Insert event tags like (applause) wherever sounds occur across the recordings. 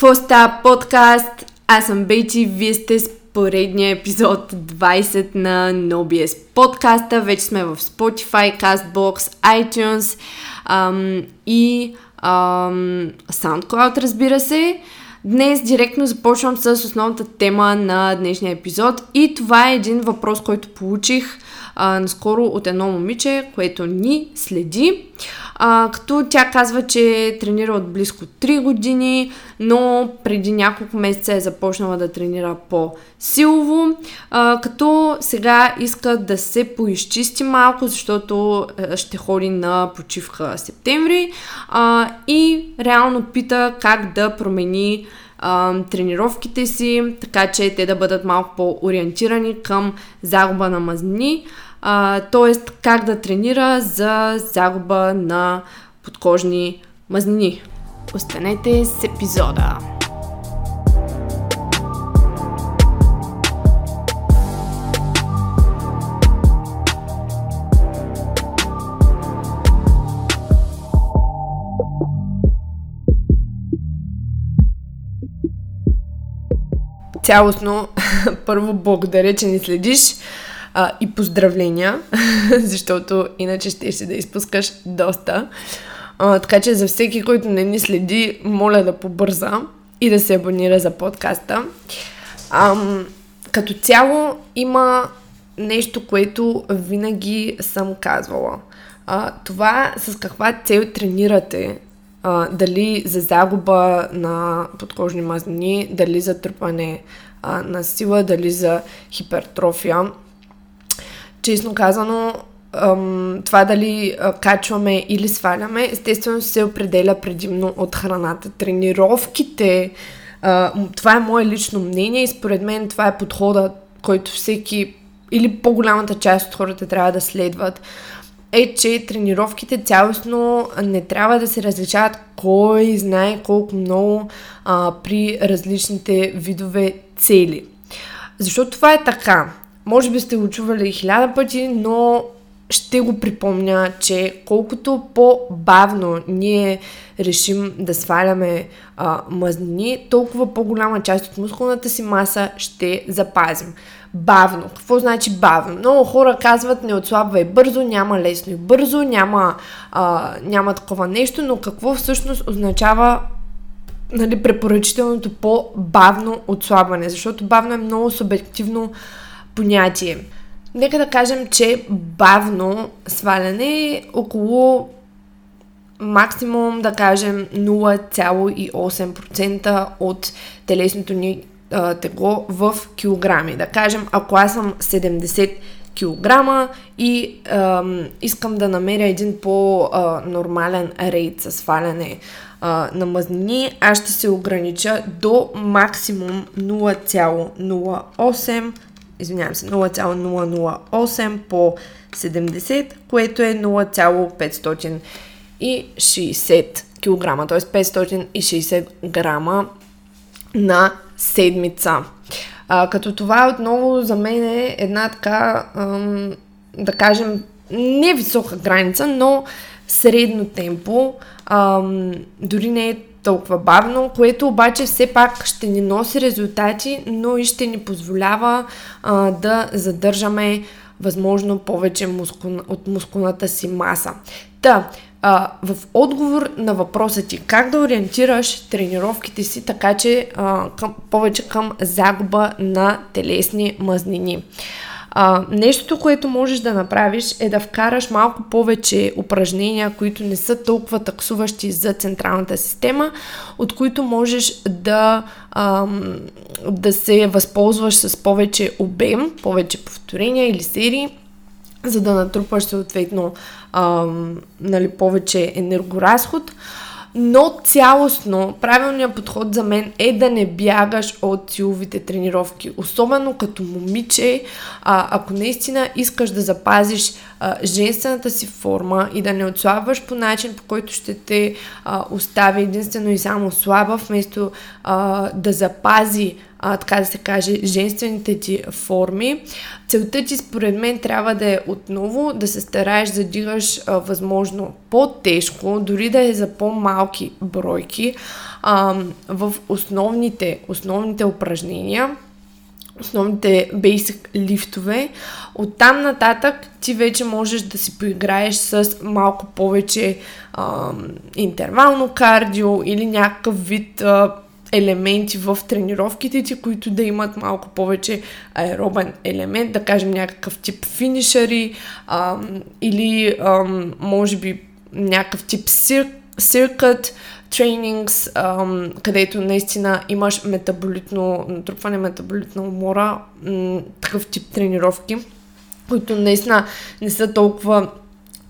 Какво става подкаст? Аз съм Бейти, вие сте с поредния епизод 20 на NoBS подкаста. Вече сме в Spotify, CastBox, iTunes ам, и ам, SoundCloud, разбира се. Днес директно започвам с основната тема на днешния епизод и това е един въпрос, който получих а, наскоро от едно момиче, което ни следи. А, като тя казва, че тренира от близко 3 години, но преди няколко месеца е започнала да тренира по-силово, а, като сега иска да се поизчисти малко, защото ще ходи на почивка септември а, и реално пита как да промени а, тренировките си, така че те да бъдат малко по-ориентирани към загуба на мазнини т.е. как да тренира за загуба на подкожни мазнини. Останете с епизода! Цялостно, (laughs) първо благодаря, че ни следиш а, и поздравления, (laughs) защото иначе ще ще да изпускаш доста. А, така че за всеки, който не ни следи, моля да побърза и да се абонира за подкаста. А, като цяло има нещо, което винаги съм казвала. А, това с каква цел тренирате, а, дали за загуба на подкожни мазнини, дали за трупане а, на сила, дали за хипертрофия, честно казано, това дали качваме или сваляме, естествено се определя предимно от храната. Тренировките, това е мое лично мнение и според мен това е подхода, който всеки или по-голямата част от хората трябва да следват е, че тренировките цялостно не трябва да се различават кой знае колко много а, при различните видове цели. Защото това е така. Може би сте го чували хиляда пъти, но ще го припомня, че колкото по-бавно ние решим да сваляме а, мазнини, толкова по-голяма част от мускулната си маса ще запазим. Бавно. Какво значи бавно? Много хора казват не отслабвай бързо, няма лесно и бързо, няма, а, няма такова нещо, но какво всъщност означава нали, препоръчителното по-бавно отслабване? Защото бавно е много субективно понятие. Нека да кажем, че бавно сваляне е около максимум, да кажем, 0,8% от телесното ни а, тегло в килограми. Да кажем, ако аз съм 70 килограма и а, искам да намеря един по-нормален рейд за сваляне а, на мазнини, аз ще се огранича до максимум 0,08 извинявам се, 0,008 по 70, което е 0,560 кг, т.е. 560 грама на седмица. А, като това отново за мен е една така, ам, да кажем, не висока граница, но средно темпо. Ам, дори не е толкова бавно, което обаче все пак ще ни носи резултати, но и ще ни позволява а, да задържаме възможно повече мускул, от мускулната си маса. Та, а, в отговор на въпроса ти как да ориентираш тренировките си така, че а, към, повече към загуба на телесни мазнини. А, нещото, което можеш да направиш е да вкараш малко повече упражнения, които не са толкова таксуващи за централната система, от които можеш да, а, да се възползваш с повече обем, повече повторения или серии, за да натрупаш съответно а, нали, повече енергоразход но цялостно правилният подход за мен е да не бягаш от силовите тренировки. Особено като момиче, а, ако наистина искаш да запазиш а, женствената си форма и да не отслабваш по начин, по който ще те а, остави единствено и само слаба, вместо а, да запази а, така да се каже, женствените ти форми. Целта ти, според мен, трябва да е отново да се стараеш да дигаш а, възможно по-тежко, дори да е за по-малки бройки а, в основните, основните упражнения основните бейсик лифтове. Оттам нататък ти вече можеш да си поиграеш с малко повече а, интервално кардио или някакъв вид а, елементи в тренировките ти, които да имат малко повече аеробен елемент, да кажем някакъв тип финишери а, или а, може би някакъв тип сир, сиркът, тренингс, където наистина имаш метаболитно натрупване, метаболитна умора, м- такъв тип тренировки, които наистина не са толкова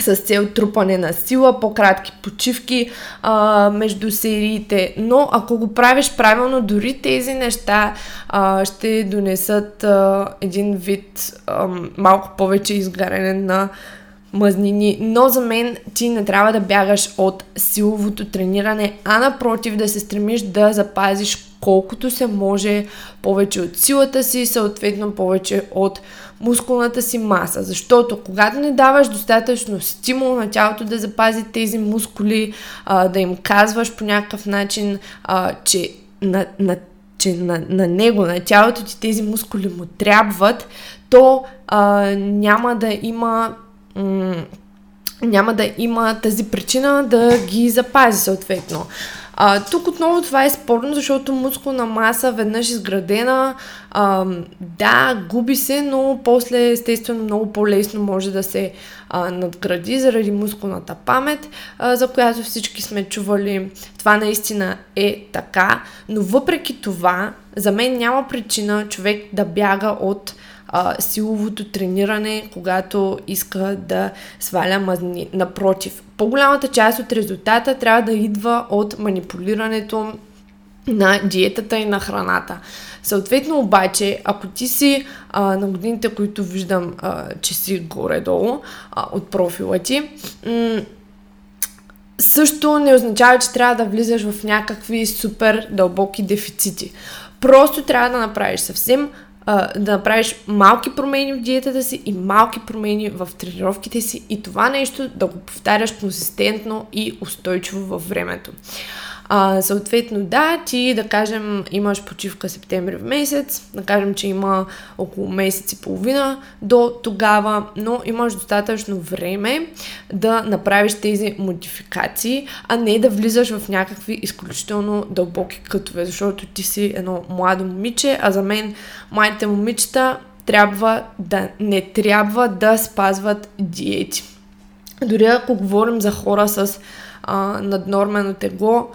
с цел трупане на сила, по-кратки почивки а, между сериите. Но ако го правиш правилно, дори тези неща а, ще донесат а, един вид а, малко повече изгаряне на мъзнини, но за мен ти не трябва да бягаш от силовото трениране, а напротив да се стремиш да запазиш колкото се може повече от силата си, съответно повече от мускулната си маса. Защото когато не даваш достатъчно стимул на тялото да запази тези мускули, а, да им казваш по някакъв начин, а, че на, на че на, на него, на тялото ти тези мускули му трябват, то а, няма да има м- няма да има тази причина да ги запази съответно. А, тук отново това е спорно, защото мускулна маса веднъж изградена, а, да, губи се, но после естествено много по-лесно може да се а, надгради заради мускулната памет, а, за която всички сме чували. Това наистина е така, но въпреки това, за мен няма причина човек да бяга от а, силовото трениране, когато иска да сваля мазни. Напротив, по-голямата част от резултата трябва да идва от манипулирането на диетата и на храната. Съответно обаче, ако ти си а, на годините, които виждам, а, че си горе-долу а, от профила ти, м- също не означава, че трябва да влизаш в някакви супер дълбоки дефицити. Просто трябва да направиш съвсем да направиш малки промени в диетата си и малки промени в тренировките си и това нещо да го повтаряш консистентно и устойчиво във времето. А, съответно, да, ти да кажем имаш почивка септември в месец, да кажем, че има около месец и половина до тогава, но имаш достатъчно време да направиш тези модификации, а не да влизаш в някакви изключително дълбоки кътове, защото ти си едно младо момиче, а за мен младите момичета трябва да не трябва да спазват диети. Дори ако говорим за хора с а, наднормено тегло,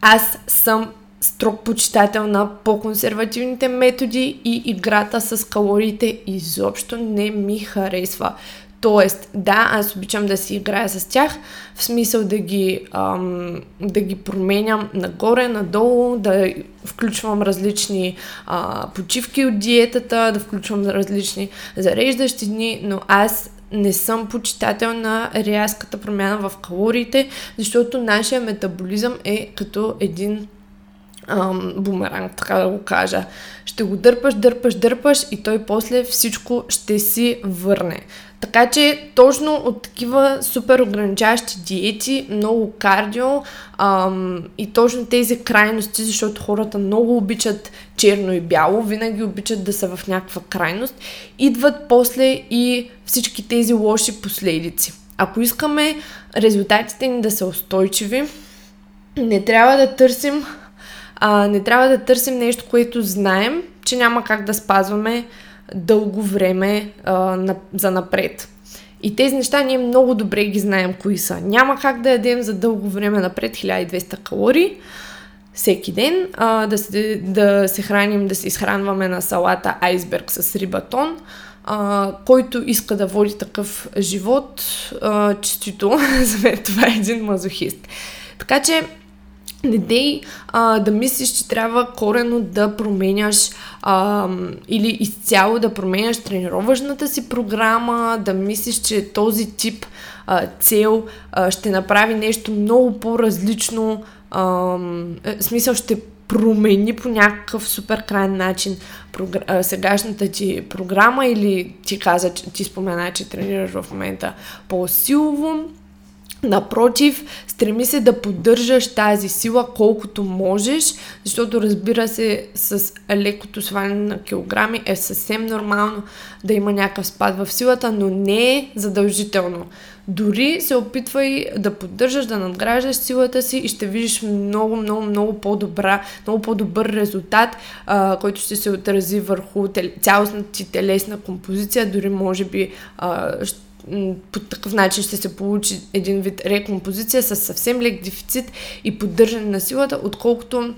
аз съм строг почитател на по-консервативните методи и играта с калориите изобщо не ми харесва. Тоест, да, аз обичам да си играя с тях, в смисъл да ги, ам, да ги променям нагоре, надолу, да включвам различни а, почивки от диетата, да включвам различни зареждащи дни, но аз не съм почитател на рязката промяна в калориите, защото нашия метаболизъм е като един ам, бумеранг, така да го кажа. Ще го дърпаш, дърпаш, дърпаш и той после всичко ще си върне. Така че точно от такива супер ограничаващи диети, много кардио ам, и точно тези крайности, защото хората много обичат черно и бяло, винаги обичат да са в някаква крайност, идват после и всички тези лоши последици. Ако искаме резултатите ни да са устойчиви, не трябва да търсим а, не трябва да търсим нещо, което знаем, че няма как да спазваме дълго време а, на, за напред. И тези неща ние много добре ги знаем кои са. Няма как да ядем за дълго време напред 1200 калории всеки ден, а, да, се, да се храним, да се изхранваме на салата айсберг с рибатон, а, който иска да води такъв живот, а, честито, (laughs) за мен това е един мазохист. Така че не дей а, да мислиш, че трябва корено да променяш а, или изцяло да променяш тренировъчната си програма, да мислиш, че този тип а, цел а, ще направи нещо много по-различно, а, в смисъл ще промени по някакъв супер крайен начин програ... сегашната ти програма или ти каза, че ти спомена, че тренираш в момента по-силово Напротив, стреми се да поддържаш тази сила колкото можеш, защото разбира се, с лекото сваляне на килограми е съвсем нормално да има някакъв спад в силата, но не е задължително. Дори се опитвай да поддържаш, да надграждаш силата си и ще видиш много, много, много по-добра, много по-добър резултат, а, който ще се отрази върху цялостната ти телесна композиция, дори може би а, по такъв начин ще се получи един вид рекомпозиция с съвсем лек дефицит и поддържане на силата, отколкото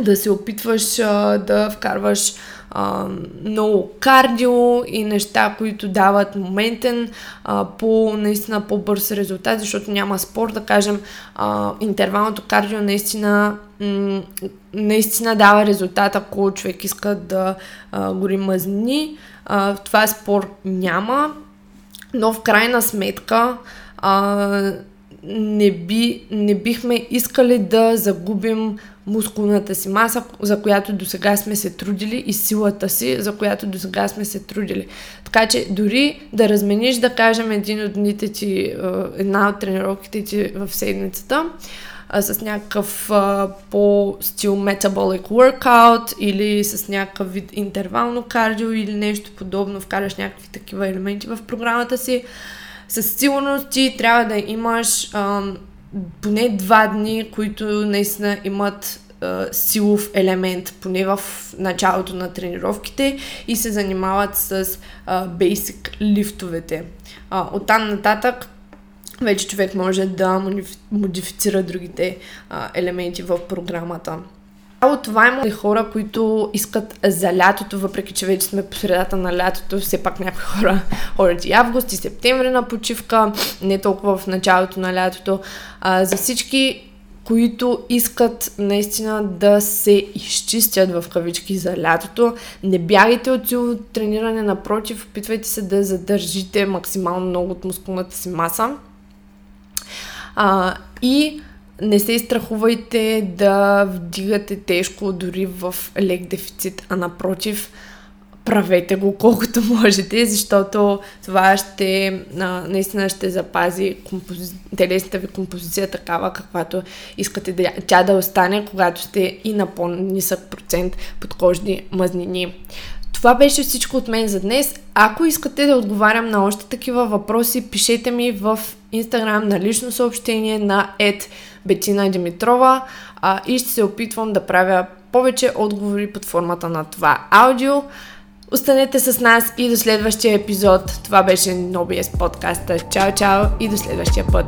да се опитваш а, да вкарваш а, много кардио и неща, които дават моментен а, по наистина по-бърз резултат, защото няма спор да кажем а, интервалното кардио наистина м- наистина дава резултат, ако човек иска да а, гори мазни. А, това спор няма но в крайна сметка а, не, би, не бихме искали да загубим мускулната си маса, за която до сега сме се трудили и силата си, за която до сега сме се трудили. Така че дори да размениш, да кажем, един от дните ти, една от тренировките ти в седмицата, а, с някакъв а, по-стил metabolic workout или с някакъв вид интервално кардио или нещо подобно, вкараш някакви такива елементи в програмата си, със сигурност ти трябва да имаш а, поне два дни, които наистина имат силов елемент, поне в началото на тренировките и се занимават с а, basic лифтовете. А, оттам нататък вече човек може да модифицира другите а, елементи в програмата. От това има хора, които искат за лятото, въпреки че вече сме по средата на лятото, все пак някои хора ходят и август и септември на почивка, не толкова в началото на лятото. А, за всички, които искат наистина да се изчистят в кавички за лятото, не бягайте от силно трениране, напротив, опитвайте се да задържите максимално много от мускулната си маса а, и не се страхувайте да вдигате тежко дори в лек дефицит, а напротив, правете го колкото (laughs) можете, защото това ще а, наистина ще запази компози... телесната ви композиция такава, каквато искате да, тя да остане, когато сте и на по-нисък процент подкожни мазнини. Това беше всичко от мен за днес. Ако искате да отговарям на още такива въпроси, пишете ми в Instagram на лично съобщение на ед Бетина Димитрова а, и ще се опитвам да правя повече отговори под формата на това аудио. Останете с нас и до следващия епизод. Това беше Nobies подкаста. Чао, чао и до следващия път.